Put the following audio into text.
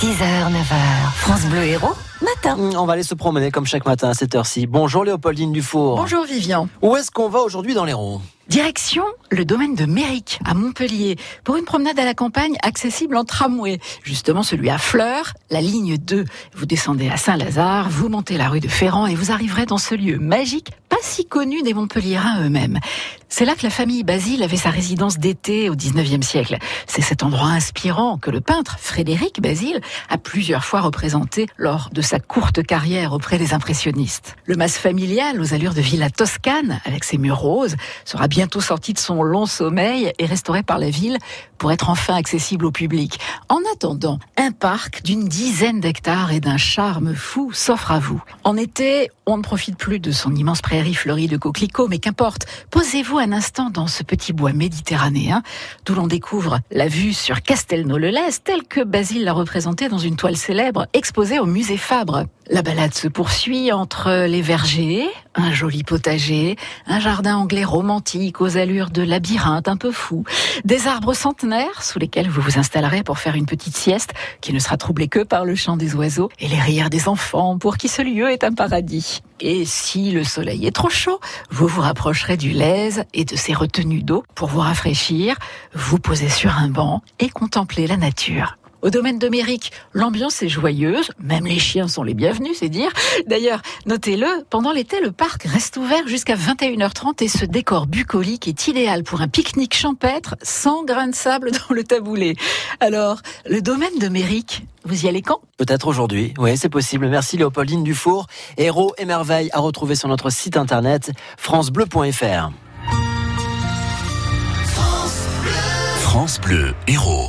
6h, 9h, France Bleu Héros, matin. On va aller se promener comme chaque matin à cette heure-ci. Bonjour Léopoldine Dufour. Bonjour Vivian. Où est-ce qu'on va aujourd'hui dans l'Hérault Direction le domaine de Méric à Montpellier pour une promenade à la campagne accessible en tramway. Justement celui à Fleurs, la ligne 2. Vous descendez à Saint-Lazare, vous montez la rue de Ferrand et vous arriverez dans ce lieu magique pas si connu des Montpelliérains eux-mêmes. C'est là que la famille Basile avait sa résidence d'été au 19e siècle. C'est cet endroit inspirant que le peintre Frédéric Basile a plusieurs fois représenté lors de sa courte carrière auprès des impressionnistes. Le mas familial aux allures de villa toscane avec ses murs roses sera bientôt sorti de son long sommeil et restauré par la ville pour être enfin accessible au public. En attendant, un parc d'une dizaine d'hectares et d'un charme fou s'offre à vous. En été, on ne profite plus de son immense prairie fleurie de coquelicots, mais qu'importe, posez-vous un instant dans ce petit bois méditerranéen, d'où l'on découvre la vue sur Castelnau-le-Lez, telle que Basile l'a représentée dans une toile célèbre exposée au musée Fabre. La balade se poursuit entre les vergers, un joli potager, un jardin anglais romantique aux allures de labyrinthe un peu fou, des arbres centenaires sous lesquels vous vous installerez pour faire une petite sieste qui ne sera troublée que par le chant des oiseaux et les rires des enfants pour qui ce lieu est un paradis. Et si le soleil est trop chaud, vous vous rapprocherez du Lèze et de ses retenues d'eau pour vous rafraîchir, vous poser sur un banc et contempler la nature. Au domaine de Méric, l'ambiance est joyeuse, même les chiens sont les bienvenus, c'est dire. D'ailleurs, notez-le, pendant l'été, le parc reste ouvert jusqu'à 21h30 et ce décor bucolique est idéal pour un pique-nique champêtre sans grains de sable dans le taboulé. Alors, le domaine de Méric, vous y allez quand? Peut-être aujourd'hui, oui, c'est possible. Merci Léopoldine Dufour. Héros et merveilles à retrouver sur notre site internet francebleu.fr. France Bleu, Héros.